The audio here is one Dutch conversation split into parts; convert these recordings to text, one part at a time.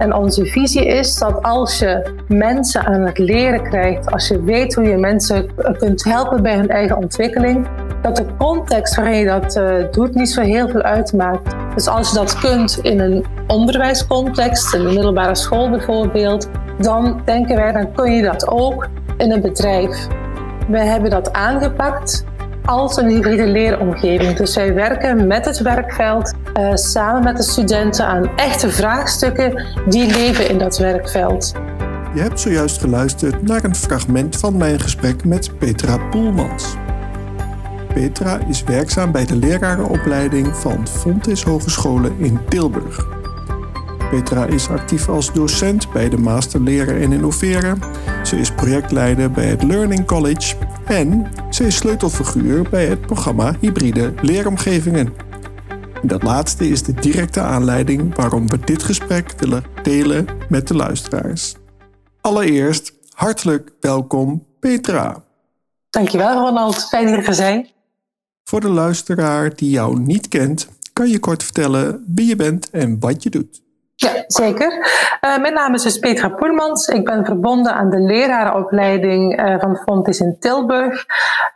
En onze visie is dat als je mensen aan het leren krijgt, als je weet hoe je mensen kunt helpen bij hun eigen ontwikkeling, dat de context waarin je dat uh, doet niet zo heel veel uitmaakt. Dus als je dat kunt in een onderwijscontext, in de middelbare school bijvoorbeeld, dan denken wij, dan kun je dat ook in een bedrijf. We hebben dat aangepakt als een hybride leeromgeving. Dus wij werken met het werkveld, uh, samen met de studenten aan echte vraagstukken die leven in dat werkveld. Je hebt zojuist geluisterd naar een fragment van mijn gesprek met Petra Poelmans. Petra is werkzaam bij de lerarenopleiding van Fontis Hogescholen in Tilburg. Petra is actief als docent bij de Master Leren en Innoveren. Ze is projectleider bij het Learning College en ze is sleutelfiguur bij het programma Hybride Leeromgevingen. Dat laatste is de directe aanleiding waarom we dit gesprek willen delen met de luisteraars. Allereerst hartelijk welkom Petra. Dankjewel Ronald, fijn hier te zijn. Voor de luisteraar die jou niet kent, kan je kort vertellen wie je bent en wat je doet. Ja, zeker. Uh, mijn naam is dus Petra Poelmans. Ik ben verbonden aan de lerarenopleiding uh, van Fontis in Tilburg.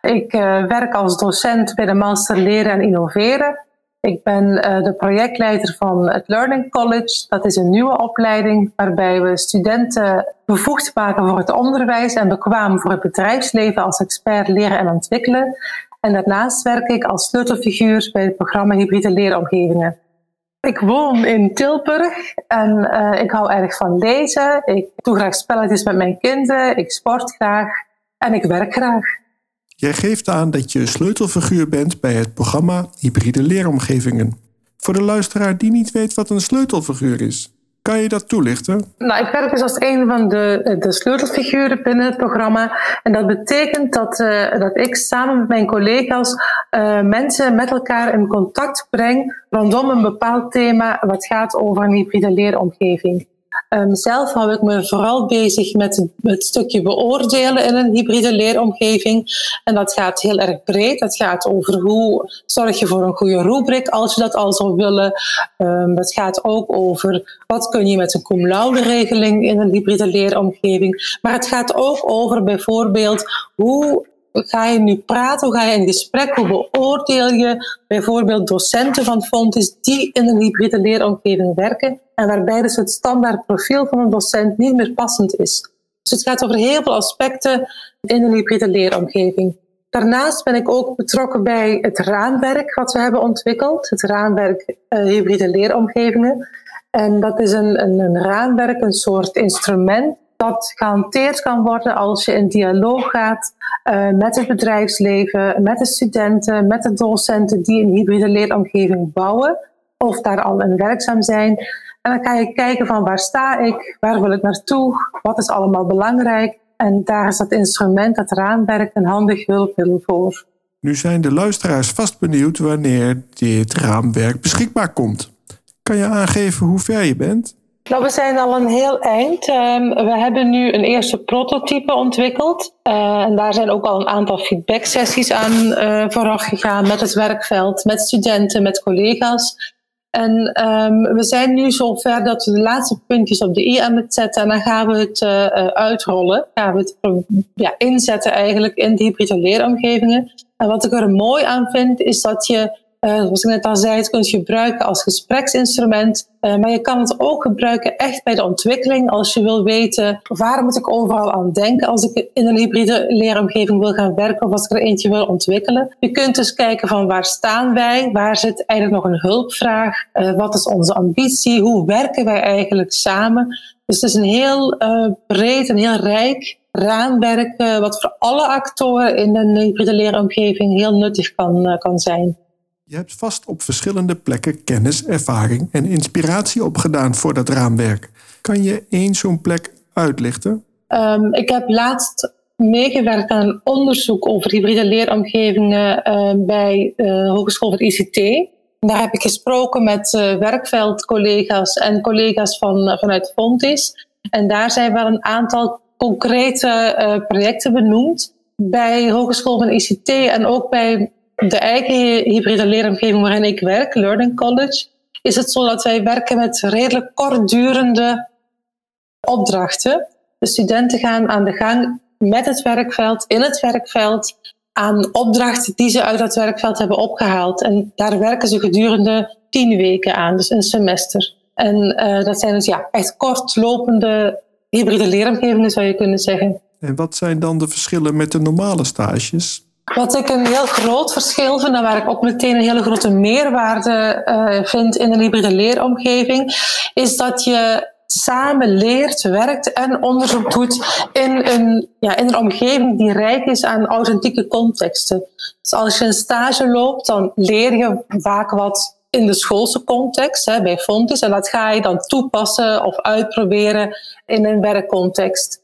Ik uh, werk als docent bij de Master Leren en Innoveren. Ik ben de projectleider van het Learning College. Dat is een nieuwe opleiding waarbij we studenten bevoegd maken voor het onderwijs en bekwaam voor het bedrijfsleven als expert leren en ontwikkelen. En daarnaast werk ik als sleutelfiguur bij het programma Hybride Leeromgevingen. Ik woon in Tilburg en uh, ik hou erg van lezen. Ik doe graag spelletjes met mijn kinderen. Ik sport graag en ik werk graag. Jij geeft aan dat je sleutelfiguur bent bij het programma Hybride Leeromgevingen. Voor de luisteraar die niet weet wat een sleutelfiguur is, kan je dat toelichten? Nou, ik werk dus als een van de, de sleutelfiguren binnen het programma. En dat betekent dat, uh, dat ik samen met mijn collega's uh, mensen met elkaar in contact breng rondom een bepaald thema wat gaat over een hybride leeromgeving. Um, zelf hou ik me vooral bezig met het stukje beoordelen in een hybride leeromgeving. En dat gaat heel erg breed. Dat gaat over hoe zorg je voor een goede rubriek als je dat al zou willen. Um, dat gaat ook over wat kun je met een cum laude regeling in een hybride leeromgeving. Maar het gaat ook over bijvoorbeeld hoe ga je nu praten? Hoe ga je in gesprek? Hoe beoordeel je bijvoorbeeld docenten van Fontis die in een hybride leeromgeving werken en waarbij dus het standaard profiel van een docent niet meer passend is? Dus het gaat over heel veel aspecten in een hybride leeromgeving. Daarnaast ben ik ook betrokken bij het raamwerk wat we hebben ontwikkeld, het raamwerk uh, hybride leeromgevingen. En dat is een, een, een raamwerk, een soort instrument dat gehanteerd kan worden als je in dialoog gaat uh, met het bedrijfsleven, met de studenten, met de docenten die een hybride leeromgeving bouwen of daar al in werkzaam zijn. En dan kan je kijken van waar sta ik, waar wil ik naartoe, wat is allemaal belangrijk. En daar is dat instrument, dat raamwerk, een handig hulpmiddel voor. Nu zijn de luisteraars vast benieuwd wanneer dit raamwerk beschikbaar komt. Kan je aangeven hoe ver je bent? Nou, we zijn al een heel eind. Um, we hebben nu een eerste prototype ontwikkeld. Uh, en daar zijn ook al een aantal feedback-sessies aan uh, vooraf gegaan met het werkveld, met studenten, met collega's. En um, we zijn nu zover dat we de laatste puntjes op de i aan het zetten. En dan gaan we het uh, uitrollen. Gaan we het ja, inzetten eigenlijk in die hybride leeromgevingen. En wat ik er mooi aan vind, is dat je uh, zoals ik net al zei, het kun je gebruiken als gespreksinstrument. Uh, maar je kan het ook gebruiken echt bij de ontwikkeling. Als je wil weten, waar moet ik overal aan denken als ik in een hybride leeromgeving wil gaan werken of als ik er eentje wil ontwikkelen. Je kunt dus kijken van waar staan wij? Waar zit eigenlijk nog een hulpvraag? Uh, wat is onze ambitie? Hoe werken wij eigenlijk samen? Dus het is een heel breed en heel rijk raamwerk wat voor alle actoren in een hybride leeromgeving heel nuttig kan, kan zijn. Je hebt vast op verschillende plekken kennis, ervaring en inspiratie opgedaan voor dat raamwerk. Kan je één zo'n plek uitlichten? Um, ik heb laatst meegewerkt aan een onderzoek over hybride leeromgevingen uh, bij de Hogeschool voor ICT. Daar heb ik gesproken met uh, werkveldcollega's en collega's van, uh, vanuit Fontis. En daar zijn wel een aantal concrete projecten benoemd bij Hogeschool van ICT en ook bij de eigen hybride leeromgeving waarin ik werk, Learning College, is het zo dat wij werken met redelijk kortdurende opdrachten. De studenten gaan aan de gang met het werkveld, in het werkveld, aan opdrachten die ze uit dat werkveld hebben opgehaald. En daar werken ze gedurende tien weken aan, dus een semester. En uh, dat zijn dus ja, echt kortlopende hybride leeromgevingen, zou je kunnen zeggen. En wat zijn dan de verschillen met de normale stages? Wat ik een heel groot verschil vind, en waar ik ook meteen een hele grote meerwaarde uh, vind in een hybride leeromgeving, is dat je samen leert, werkt en onderzoek doet in een, ja, in een omgeving die rijk is aan authentieke contexten. Dus als je een stage loopt, dan leer je vaak wat in de schoolse context, hè, bij Fontis, en dat ga je dan toepassen of uitproberen in een werkcontext.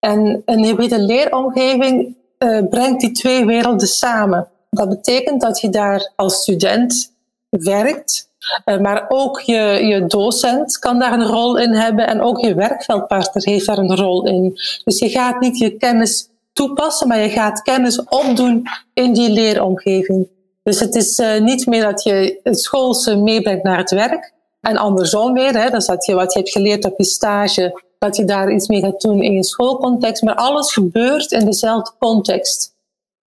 En een hybride leeromgeving uh, brengt die twee werelden samen. Dat betekent dat je daar als student werkt uh, maar ook je, je docent kan daar een rol in hebben en ook je werkveldpartner heeft daar een rol in. Dus je gaat niet je kennis toepassen, maar je gaat kennis opdoen in die leeromgeving. Dus het is uh, niet meer dat je het schoolse meebrengt naar het werk en andersom weer. Hè, dat je wat je hebt geleerd op je stage, dat je daar iets mee gaat doen in je schoolcontext. Maar alles gebeurt in dezelfde context.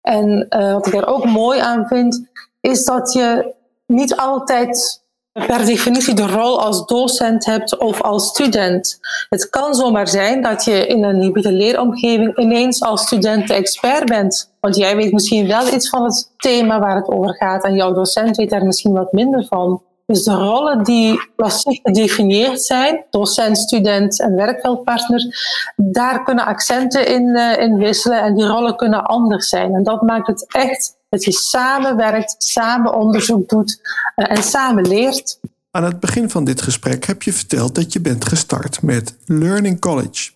En uh, wat ik daar ook mooi aan vind, is dat je niet altijd per definitie de rol als docent hebt of als student. Het kan zomaar zijn dat je in een hybride leeromgeving ineens als student de expert bent. Want jij weet misschien wel iets van het thema waar het over gaat en jouw docent weet daar misschien wat minder van. Dus de rollen die klassiek gedefinieerd zijn, docent, student en werkveldpartner, daar kunnen accenten in, uh, in wisselen en die rollen kunnen anders zijn. En dat maakt het echt dat je samenwerkt, samen onderzoek doet uh, en samen leert. Aan het begin van dit gesprek heb je verteld dat je bent gestart met Learning College.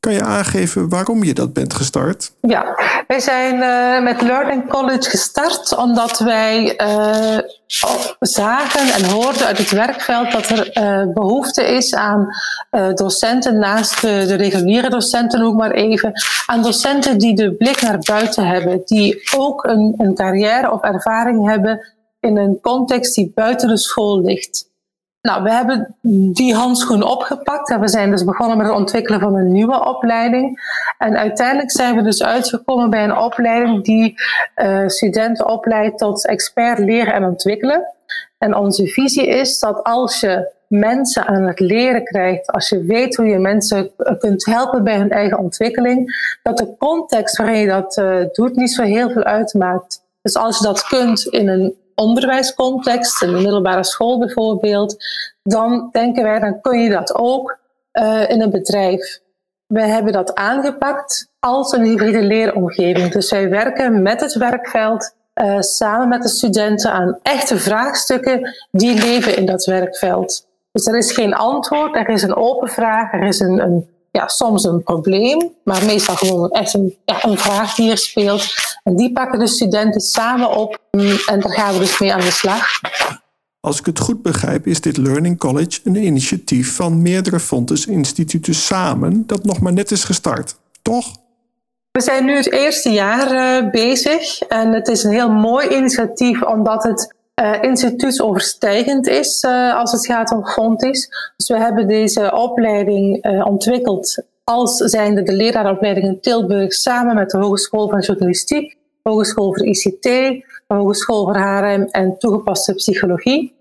Kan je aangeven waarom je dat bent gestart? Ja, wij zijn uh, met Learning College gestart omdat wij uh, zagen en hoorden uit het werkveld dat er uh, behoefte is aan docenten naast de, de, reguliere docenten ook maar even, aan docenten die de blik naar buiten hebben, die ook een, een carrière of ervaring hebben in een context die buiten de school ligt. Nou, we hebben die handschoen opgepakt en we zijn dus begonnen met het ontwikkelen van een nieuwe opleiding. En uiteindelijk zijn we dus uitgekomen bij een opleiding die uh, studenten opleidt tot expert leren en ontwikkelen. En onze visie is dat als je mensen aan het leren krijgt, als je weet hoe je mensen kunt helpen bij hun eigen ontwikkeling, dat de context waarin je dat uh, doet niet zo heel veel uitmaakt. Dus als je dat kunt in een onderwijscontext, in de middelbare school bijvoorbeeld, dan denken wij, dan kun je dat ook uh, in een bedrijf. We hebben dat aangepakt als een hybride leeromgeving. Dus wij werken met het werkveld, uh, samen met de studenten aan echte vraagstukken die leven in dat werkveld. Dus er is geen antwoord, er is een open vraag, er is een, een ja, soms een probleem, maar meestal gewoon echt een, ja, een vraag die er speelt. En die pakken de studenten samen op en daar gaan we dus mee aan de slag. Als ik het goed begrijp, is dit Learning College een initiatief van meerdere Fontes instituten samen, dat nog maar net is gestart, toch? We zijn nu het eerste jaar uh, bezig en het is een heel mooi initiatief omdat het uh, instituutsoverstijgend is uh, als het gaat om Fontis. Dus we hebben deze opleiding uh, ontwikkeld als zijnde de leraaropleiding in Tilburg samen met de Hogeschool van Journalistiek, Hogeschool voor ICT, de Hogeschool voor HRM en toegepaste psychologie.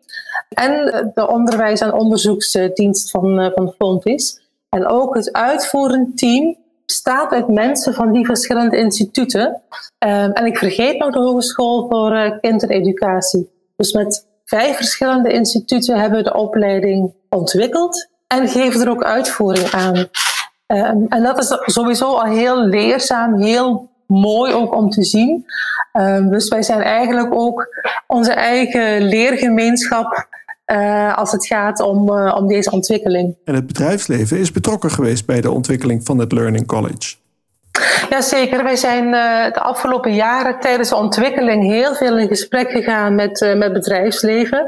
En de onderwijs- en onderzoeksdienst van, van Fontis. En ook het uitvoerend team bestaat uit mensen van die verschillende instituten. Um, en ik vergeet nog de Hogeschool voor Kindereducatie. Dus met vijf verschillende instituten hebben we de opleiding ontwikkeld en geven er ook uitvoering aan. Um, en dat is sowieso al heel leerzaam, heel mooi ook om te zien. Um, dus wij zijn eigenlijk ook onze eigen leergemeenschap uh, als het gaat om, uh, om deze ontwikkeling. En het bedrijfsleven is betrokken geweest bij de ontwikkeling van het Learning College. Jazeker, wij zijn uh, de afgelopen jaren tijdens de ontwikkeling heel veel in gesprek gegaan met, uh, met bedrijfsleven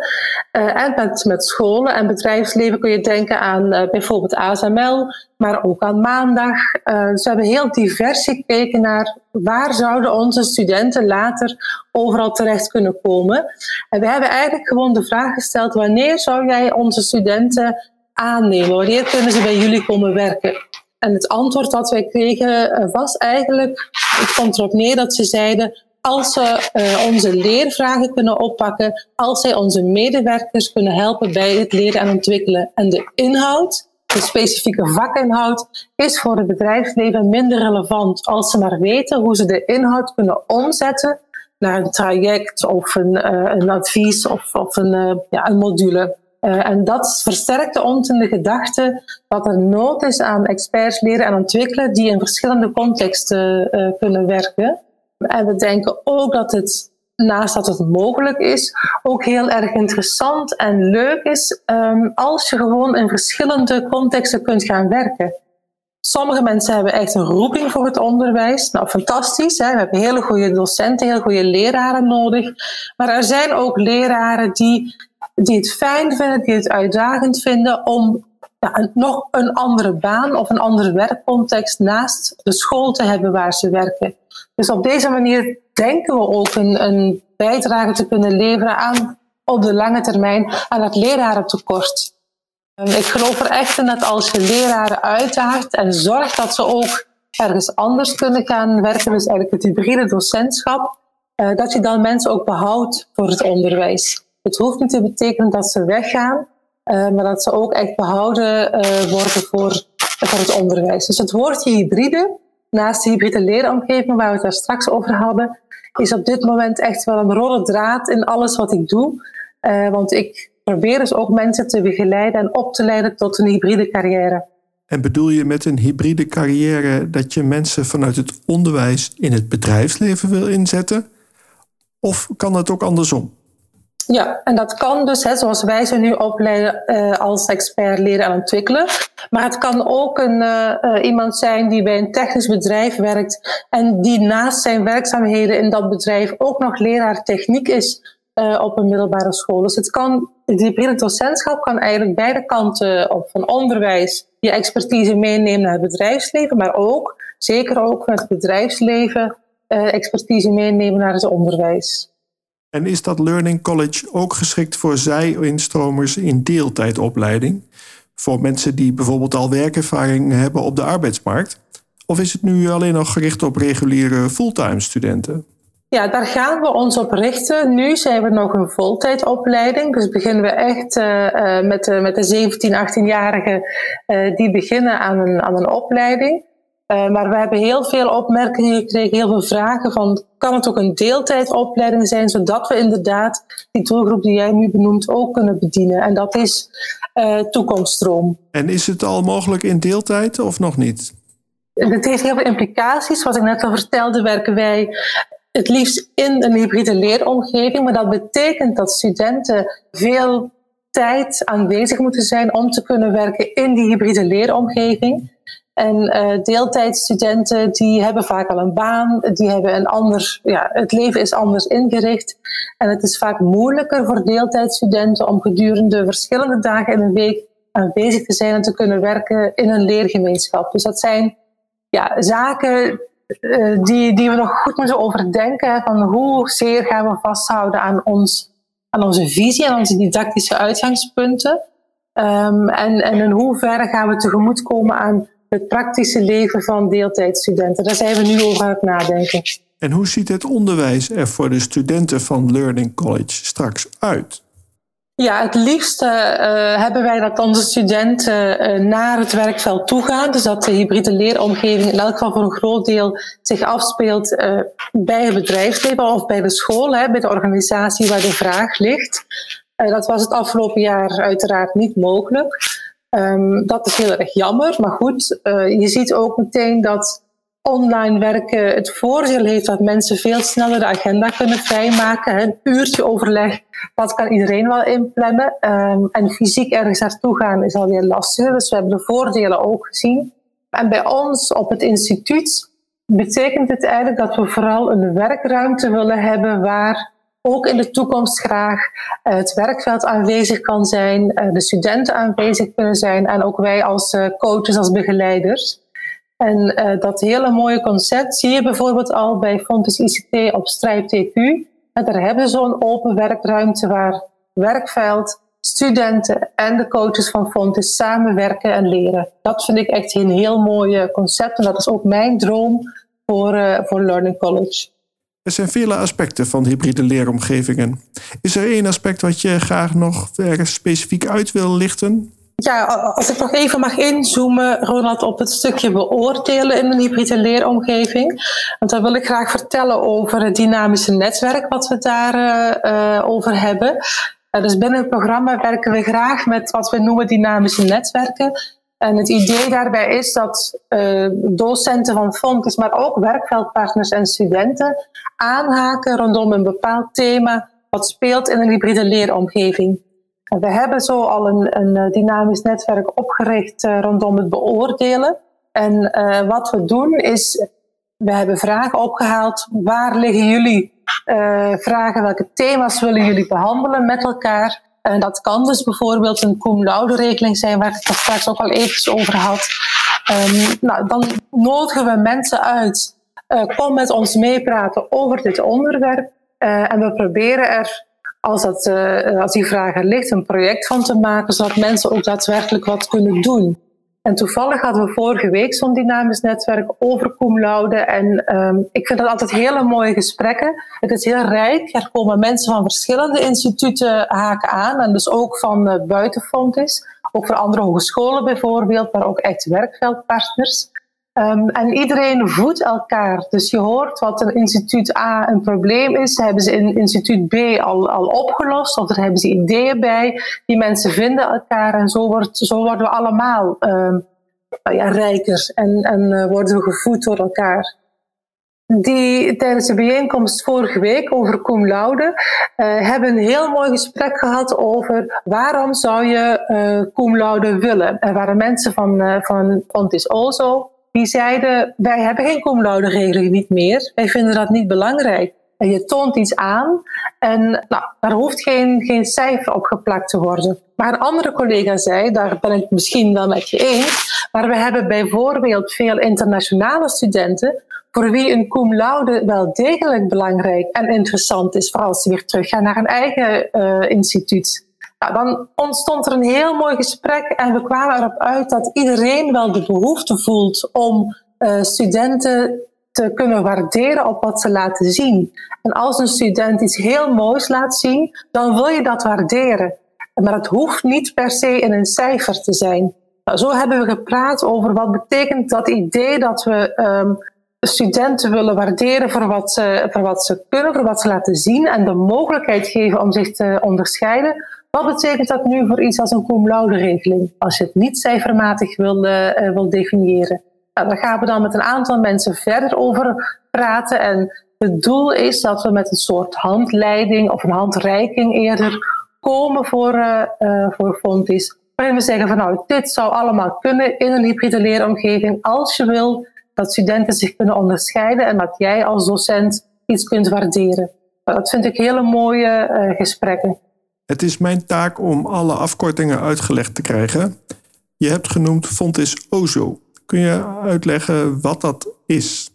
uh, en met, met scholen. En bedrijfsleven kun je denken aan bijvoorbeeld ASML, maar ook aan Maandag. dus we hebben heel divers gekeken naar waar zouden onze studenten later overal terecht kunnen komen. En we hebben eigenlijk gewoon de vraag gesteld, wanneer zou jij onze studenten aannemen? Wanneer kunnen ze bij jullie komen werken? En het antwoord dat wij kregen was eigenlijk, het komt erop neer dat ze zeiden, als ze uh, onze leervragen kunnen oppakken, als zij onze medewerkers kunnen helpen bij het leren en ontwikkelen. En de inhoud, de specifieke vakinhoud, is voor het bedrijfsleven minder relevant als ze maar weten hoe ze de inhoud kunnen omzetten naar een traject of een, uh, een advies of, of een, ja, een module. En dat versterkte ons in de gedachte dat er nood is aan experts leren en ontwikkelen die in verschillende contexten kunnen werken. En we denken ook dat het, naast dat het mogelijk is, ook heel erg interessant en leuk is um, als je gewoon in verschillende contexten kunt gaan werken. Sommige mensen hebben echt een roeping voor het onderwijs. Nou, fantastisch. Hè? We hebben hele goede docenten, heel goede leraren nodig. Maar er zijn ook leraren die, die het fijn vinden, die het uitdagend vinden om nog een andere baan of een andere werkcontext naast de school te hebben waar ze werken. Dus op deze manier denken we ook een, een bijdrage te kunnen leveren aan op de lange termijn aan het lerarentekort. Ehm, ik geloof er echt in dat als je leraren uitdaagt en zorgt dat ze ook ergens anders kunnen gaan werken, dus eigenlijk het hybride docentschap, eh, dat je dan mensen ook behoudt voor het onderwijs. Het hoeft niet te betekenen dat ze weggaan, eh, maar dat ze ook echt behouden uh, worden voor, voor het onderwijs. Dus het woordje hybride, naast de hybride leeromgeving waar we het daar straks over hadden, is op dit moment echt wel een rode draad in alles wat ik doe. Uh, want ik probeer dus ook mensen te begeleiden en op te leiden tot een hybride carrière. En bedoel je met een hybride carrière dat je mensen vanuit het onderwijs in het bedrijfsleven wil inzetten? Of kan dat ook andersom? Ja, en dat kan dus, hè, zoals wij ze nu opleiden uh, als expert leren en ontwikkelen. Maar het kan ook een, uh, iemand zijn die bij een technisch bedrijf werkt en die naast zijn werkzaamheden in dat bedrijf ook nog leraar techniek is op een middelbare school. Dus het kan, het hybride docentschap kan eigenlijk beide kanten op van onderwijs je expertise meenemen naar het bedrijfsleven, maar ook, zeker ook het bedrijfsleven, expertise meenemen naar het onderwijs. En is dat Learning College ook geschikt voor zij-instromers in deeltijdopleiding? Voor mensen die bijvoorbeeld al werkervaring hebben op de arbeidsmarkt? Of is het nu alleen nog gericht op reguliere fulltime studenten? Ja, daar gaan we ons op richten. Nu zijn we nog een voltijdopleiding. Dus beginnen we echt uh, met, de, met de 17, 18-jarigen uh, die beginnen aan een, aan een opleiding. Uh, maar we hebben heel veel opmerkingen gekregen, heel veel vragen van kan het ook een deeltijdopleiding zijn, zodat we inderdaad die doelgroep die jij nu benoemt ook kunnen bedienen. En dat is uh, toekomststroom. En is het al mogelijk in deeltijd of nog niet? Het heeft heel veel implicaties. Wat ik net al vertelde, werken wij het liefst in een hybride leeromgeving. Maar dat betekent dat studenten veel tijd aanwezig moeten zijn om te kunnen werken in die hybride leeromgeving. En uh, deeltijdstudenten die hebben vaak al een baan, die hebben een ander, ja, het leven is anders ingericht. En het is vaak moeilijker voor deeltijdstudenten om gedurende verschillende dagen in een week aanwezig te zijn en te kunnen werken in een leergemeenschap. Dus dat zijn ja, zaken uh, die, die we nog goed moeten overdenken. Van hoe zeer gaan we vasthouden aan, ons, aan onze visie, aan onze didactische uitgangspunten. Um, en, en in hoeverre gaan we tegemoetkomen aan het praktische leven van deeltijdstudenten. Daar zijn we nu over aan het nadenken. En hoe ziet het onderwijs er voor de studenten van Learning College straks uit? Ja, het liefste uh, hebben wij dat onze studenten uh, naar het werkveld toe gaan. Dus dat de hybride leeromgeving in elk geval voor een groot deel zich afspeelt uh, bij het bedrijfsleven of bij de school, hè, bij de organisatie waar de vraag ligt. dat was het afgelopen jaar uiteraard niet mogelijk. Um, dat is heel erg jammer, maar goed, je ziet ook meteen dat online werken het voordeel heeft dat mensen veel sneller de agenda kunnen vrijmaken. Een uurtje overleg, dat kan iedereen wel inplannen. Um, en fysiek ergens naartoe gaan is alweer lastiger, dus we hebben de voordelen ook gezien. En bij ons op het instituut betekent het eigenlijk dat we vooral een werkruimte willen hebben waar ook in de toekomst graag uh, het werkveld aanwezig kan zijn, uh, de studenten aanwezig kunnen zijn en ook wij als uh, coaches, als begeleiders. En dat hele mooie concept zie je bijvoorbeeld al bij Fontes ICT op Stripe TQ. En daar hebben ze zo'n open werkruimte waar werkveld studenten en de coaches van Fontes samenwerken en leren. Dat vind ik echt een heel mooi concept en dat is ook mijn droom voor, uh, voor Learning College. Er zijn vele aspecten van hybride leeromgevingen. Is er één aspect wat je graag nog specifiek uit wil lichten? Ja, als ik nog even mag inzoomen, Ronald, op het stukje beoordelen in een hybride leeromgeving. Want dan wil ik graag vertellen over het dynamische netwerk wat we daarover uh, uh, over hebben. Uh, dus binnen het programma werken we graag met wat we noemen dynamische netwerken. En het idee daarbij is dat docenten van Fontes, maar ook werkveldpartners en studenten aanhaken rondom een bepaald thema wat speelt in een hybride leeromgeving. We hebben zo al een, een eh, dynamisch netwerk opgericht uh, rondom het beoordelen. En uh, wat we doen is, we hebben vragen opgehaald. Waar liggen jullie vragen? Welke thema's willen jullie behandelen met elkaar? En dat kan dus bijvoorbeeld een cum laude regeling zijn, waar ik het straks ook al eventjes over had. Um, nou, dan nodigen we mensen uit. Kom met ons meepraten over dit onderwerp. En we proberen er, als, dat, uh, als die vraag er ligt, een project van te maken, zodat mensen ook daadwerkelijk wat kunnen doen. En toevallig hadden we vorige week zo'n dynamisch netwerk over cum laude. En um, ik vind dat altijd hele mooie gesprekken. Het is heel rijk. Er komen mensen van verschillende instituten haken aan. En dus ook van uh, buitenfonds. Ook voor andere hogescholen bijvoorbeeld, maar ook echt werkveldpartners. Um, en iedereen voedt elkaar. Dus je hoort wat in instituut A een probleem is, hebben ze in instituut B al, al opgelost, of er hebben ze ideeën bij. Die mensen vinden elkaar en zo, wordt, zo worden we allemaal um, ja, rijker en, en uh, worden we gevoed door elkaar. Die tijdens de bijeenkomst vorige week over cum laude uh, hebben een heel mooi gesprek gehad over waarom zou je uh, cum laude willen. Er waren mensen van, uh, van Pontis Ozo die zeiden, wij hebben geen cum laude regeling niet meer. Wij vinden dat niet belangrijk. En je toont iets aan en nou, daar hoeft geen, geen cijfer op geplakt te worden. Maar een andere collega zei, daar ben ik misschien wel met je eens, maar we hebben bijvoorbeeld veel internationale studenten voor wie een cum laude wel degelijk belangrijk en interessant is, vooral als ze weer teruggaan naar een eigen uh, instituut. Dan ontstond er een heel mooi gesprek en we kwamen erop uit dat iedereen wel de behoefte voelt om uh, studenten te kunnen waarderen op wat ze laten zien. En als een student iets heel moois laat zien, dan wil je dat waarderen. Maar het hoeft niet per se in een cijfer te zijn. Nou, zo hebben we gepraat over wat betekent dat idee dat we um, studenten willen waarderen voor wat, voor wat ze kunnen, voor wat ze laten zien en de mogelijkheid geven om zich te onderscheiden wat betekent dat nu voor iets als een cum laude regeling? Als je het niet cijfermatig wil, uh, wil definiëren. Nou, daar gaan we dan met een aantal mensen verder over praten. En het doel is dat we met een soort handleiding of een handreiking eerder komen voor, uh, uh, voor Fontis. Waarin we zeggen van nou, dit zou allemaal kunnen in een hybride leeromgeving als je wil dat studenten zich kunnen onderscheiden en dat jij als docent iets kunt waarderen. Dat vind ik hele mooie gesprekken. Het is mijn taak om alle afkortingen uitgelegd te krijgen. Je hebt genoemd Fontis OZO. Kun je uitleggen wat dat is?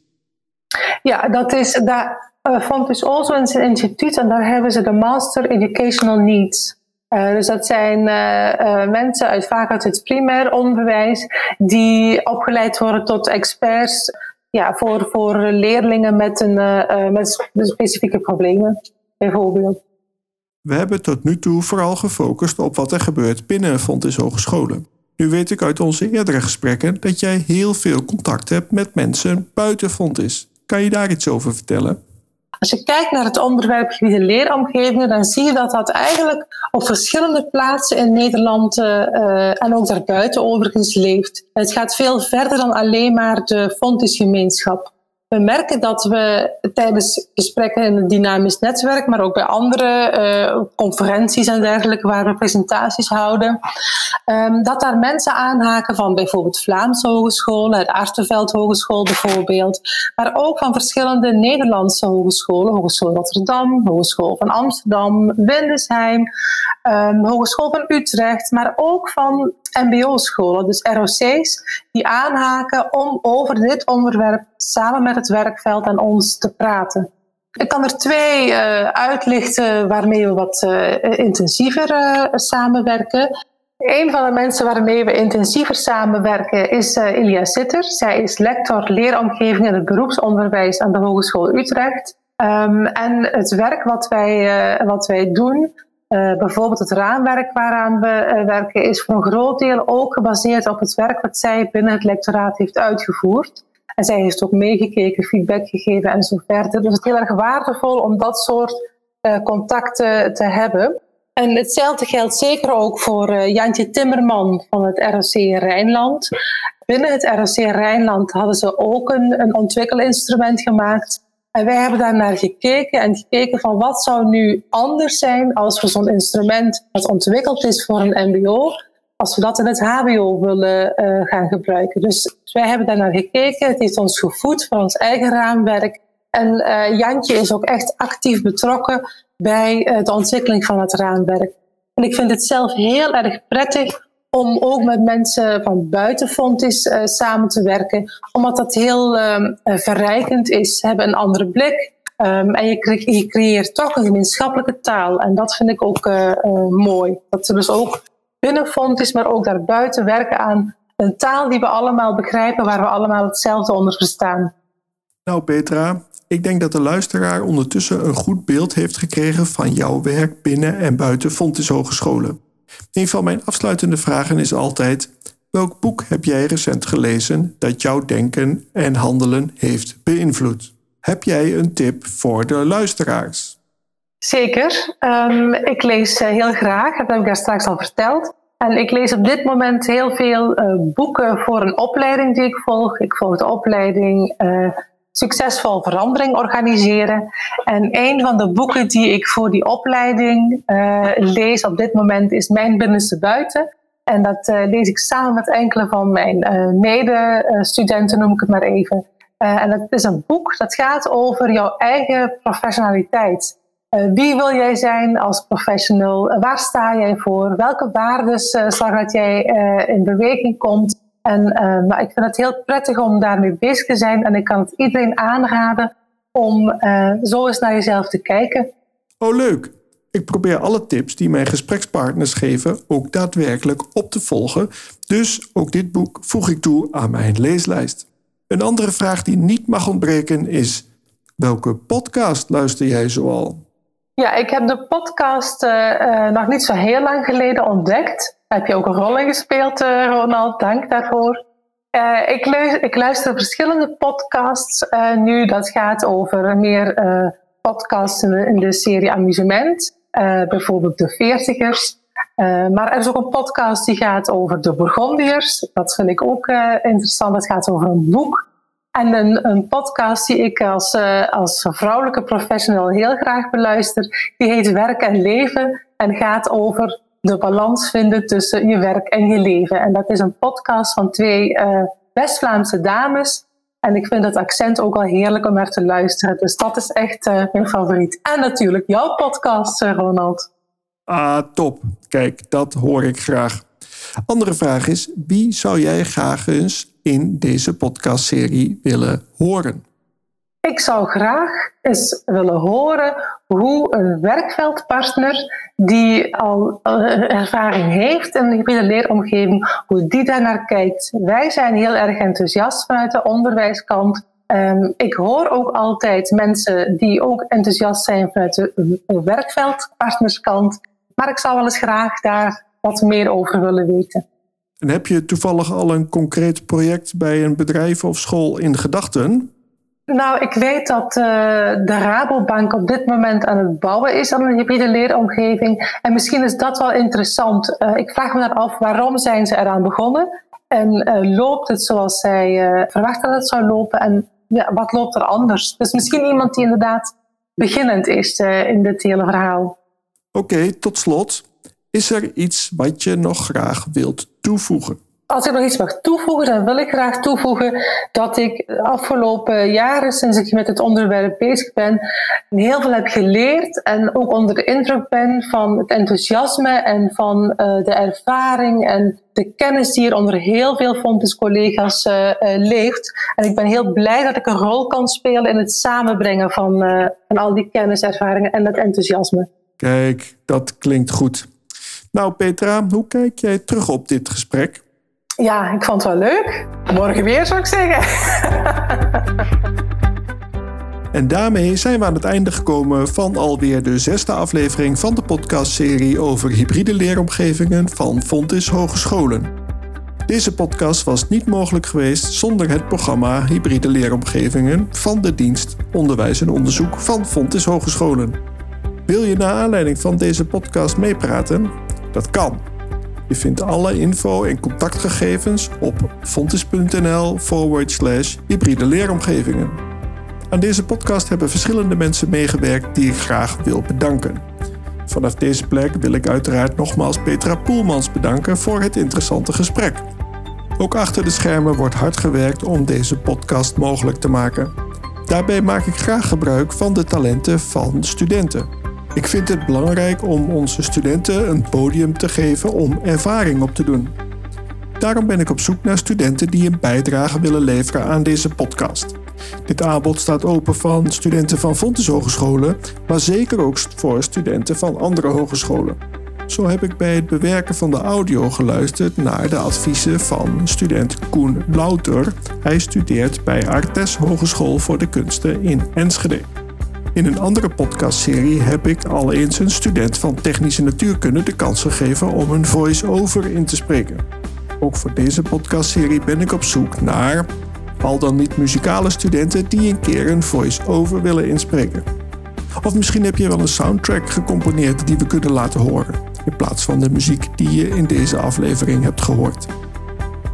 Ja, dat is de, uh, Fontis OZO is een instituut en daar hebben ze de Master Educational Needs. Uh, dus dat zijn uh, mensen uit vaak uit het primair onderwijs die opgeleid worden tot experts ja, voor, voor leerlingen met, een, met specifieke problemen, bijvoorbeeld. We hebben tot nu toe vooral gefocust op wat er gebeurt binnen Fontis Hogescholen. Nu weet ik uit onze eerdere gesprekken dat jij heel veel contact hebt met mensen buiten Fontis. Kan je daar iets over vertellen? Als je kijkt naar het onderwerp gebieden leeromgevingen, dan zie je dat dat eigenlijk op verschillende plaatsen in Nederland uh, en ook daarbuiten overigens leeft. Het gaat veel verder dan alleen maar de Fontis-gemeenschap. We merken dat we tijdens gesprekken in het dynamisch netwerk, maar ook bij andere uh, conferenties en dergelijke, waar we presentaties houden, um, dat daar mensen aanhaken van bijvoorbeeld Vlaamse hogescholen, het Arteveld Hogeschool bijvoorbeeld, maar ook van verschillende Nederlandse hogescholen, Hogeschool Rotterdam, Hogeschool van Amsterdam, Windesheim, um, Hogeschool van Utrecht, maar ook van MBO-scholen, dus ROC's, die aanhaken om over dit onderwerp samen met het werkveld en ons te praten. Ik kan er twee uh, uitlichten waarmee we wat uh, intensiever uh, samenwerken. Een van de mensen waarmee we intensiever samenwerken is Ilia Sitter. Zij is lector leeromgeving in het beroepsonderwijs aan de Hogeschool Utrecht. Um, en het werk wat wij, wat wij doen, bijvoorbeeld het raamwerk waaraan we werken, is voor een groot deel ook gebaseerd op het werk wat zij binnen het lectoraat heeft uitgevoerd. En zij heeft ook meegekeken, feedback gegeven en zo verder. Dus het is heel erg waardevol om dat soort contacten te hebben. En hetzelfde geldt zeker ook voor uh, Jantje Timmerman van het ROC Rijnland. Binnen het ROC Rijnland hadden ze ook een, een ontwikkelinstrument gemaakt. En wij hebben daar naar gekeken en gekeken van wat zou nu anders zijn als we zo'n instrument dat ontwikkeld is voor een MBO, als we dat in het HBO willen uh, gaan gebruiken. Dus wij hebben daar naar gekeken. Het heeft ons gevoed voor ons eigen raamwerk. En uh, Jantje is ook echt actief betrokken bij uh, de ontwikkeling van het raamwerk. En ik vind het zelf heel erg prettig om ook met mensen van buiten uh, samen te werken, omdat dat heel uh, verrijkend is. Ze hebben een andere blik um, en je, je, creëert toch een gemeenschappelijke taal. En dat vind ik ook mooi. Dat ze dus ook binnen Fontis, maar ook daarbuiten werken aan een taal die we allemaal begrijpen, waar we allemaal hetzelfde onder verstaan. Nou, Petra, ik denk dat de luisteraar ondertussen een goed beeld heeft gekregen van jouw werk binnen en buiten Fontys Hogescholen. Een van mijn afsluitende vragen is altijd: welk boek heb jij recent gelezen dat jouw denken en handelen heeft beïnvloed? Heb jij een tip voor de luisteraars? Zeker. Um, ik lees uh, heel graag, dat heb ik daar straks al verteld. En ik lees op dit moment heel veel uh, boeken voor een opleiding die ik volg. Ik volg de opleiding uh, succesvol verandering organiseren. En een van de boeken die ik voor die opleiding lees op dit moment is Mijn Binnenste Buiten. En dat lees ik samen met enkele van mijn medestudenten, noem ik het maar even. en dat is een boek dat gaat over jouw eigen professionaliteit. Wie wil jij zijn als professional? Waar sta jij voor? Welke waarden zorg dat jij in beweging komt? En uh, maar ik vind het heel prettig om daarmee bezig te zijn. En ik kan het iedereen aanraden om uh, zo eens naar jezelf te kijken. Oh, leuk. Ik probeer alle tips die mijn gesprekspartners geven ook daadwerkelijk op te volgen. Dus ook dit boek voeg ik toe aan mijn leeslijst. Een andere vraag die niet mag ontbreken is: welke podcast luister jij zoal? Ja, ik heb de podcast uh, nog niet zo heel lang geleden ontdekt heb je ook een rol in gespeeld, uh, Ronald. Dank daarvoor. Ik, luister, ik, luister, verschillende podcasts nu. Dat gaat over meer podcasts in de, serie amusement. bijvoorbeeld de Veertigers. maar er is ook een podcast die gaat over de Burgondiërs. Dat vind ik ook interessant. Dat gaat over een boek. En een, een podcast die ik als, als vrouwelijke professional heel graag beluister. Die heet Werk en Leven. En gaat over de balans vinden tussen je werk en je leven. En dat is een podcast van twee uh, West-Vlaamse dames. En ik vind het accent ook al heerlijk om naar te luisteren. Dus dat is echt uh, mijn favoriet. En natuurlijk jouw podcast, Ronald. Ah, top. Kijk, dat hoor ik graag. Andere vraag is: wie zou jij graag eens in deze podcastserie willen horen? Ik zou graag eens willen horen hoe een werkveldpartner die al uh, ervaring heeft in de leeromgeving, hoe die daar naar kijkt. Wij zijn heel erg enthousiast vanuit de onderwijskant. Um, ik hoor ook altijd mensen die ook enthousiast zijn vanuit de werkveldpartnerskant. Maar ik zou wel eens graag daar wat meer over willen weten. En heb je toevallig al een concreet project bij een bedrijf of school in gedachten? Nou, ik weet dat uh, de Rabobank op dit moment aan het bouwen is aan een hybride leeromgeving. En misschien is dat wel interessant. Uh, ik vraag me dan af, waarom zijn ze eraan begonnen? En uh, loopt het zoals zij verwachten dat het zou lopen? En ja, wat loopt er anders? Dus misschien iemand die inderdaad beginnend is in dit hele verhaal. Oké, okay, tot slot. Is er iets wat je nog graag wilt toevoegen? Als ik nog iets mag toevoegen, dan wil ik graag toevoegen dat ik de afgelopen jaren, sinds ik met het onderwerp bezig ben, heel veel heb geleerd en ook onder de indruk ben van het enthousiasme en van uh, de ervaring en de kennis die er onder heel veel Fontes collega's uh, uh, leeft. En ik ben heel blij dat ik een rol kan spelen in het samenbrengen van, van al die kennis, ervaringen en dat enthousiasme. Kijk, dat klinkt goed. Nou, Petra, hoe kijk jij terug op dit gesprek? Ja, ik vond het wel leuk. Morgen weer, zou ik zeggen. En daarmee zijn we aan het einde gekomen van alweer de zesde aflevering van de podcastserie over hybride leeromgevingen van Fontis Hogescholen. Deze podcast was niet mogelijk geweest zonder het programma Hybride Leeromgevingen van de dienst Onderwijs en Onderzoek van Fontis Hogescholen. Wil je naar aanleiding van deze podcast meepraten? Dat kan. Je vindt alle info en contactgegevens op fontis.nl forward slash hybride leeromgevingen. Aan deze podcast hebben verschillende mensen meegewerkt die ik graag wil bedanken. Vanaf deze plek wil ik uiteraard nogmaals Petra Poelmans bedanken voor het interessante gesprek. Ook achter de schermen wordt hard gewerkt om deze podcast mogelijk te maken. Daarbij maak ik graag gebruik van de talenten van studenten. Ik vind het belangrijk om onze studenten een podium te geven om ervaring op te doen. Daarom ben ik op zoek naar studenten die een bijdrage willen leveren aan deze podcast. Dit aanbod staat open van studenten van Fontes Hogescholen, maar zeker ook voor studenten van andere hogescholen. Zo heb ik bij het bewerken van de audio geluisterd naar de adviezen van student Koen Louter. Hij studeert bij Artes Hogeschool voor de Kunsten in Enschede. In een andere podcastserie heb ik al eens een student van technische natuurkunde de kans gegeven om een voice-over in te spreken. Ook voor deze podcastserie ben ik op zoek naar al dan niet muzikale studenten die een keer een voice-over willen inspreken. Of misschien heb je wel een soundtrack gecomponeerd die we kunnen laten horen, in plaats van de muziek die je in deze aflevering hebt gehoord.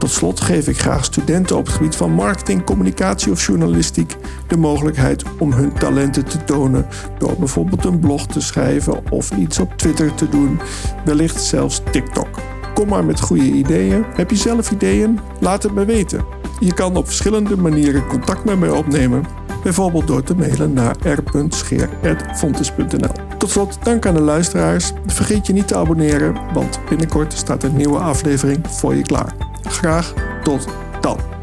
Tot slot geef ik graag studenten op het gebied van marketing, communicatie of journalistiek de mogelijkheid om hun talenten te tonen door bijvoorbeeld een blog te schrijven of iets op Twitter te doen, wellicht zelfs TikTok. Kom maar met goede ideeën. Heb je zelf ideeën? Laat het me weten. Je kan op verschillende manieren contact met mij opnemen, bijvoorbeeld door te mailen naar r.scheer.fontes.nl. Tot slot, dank aan de luisteraars. Vergeet je niet te abonneren, want binnenkort staat een nieuwe aflevering voor je klaar. Graag tot dan.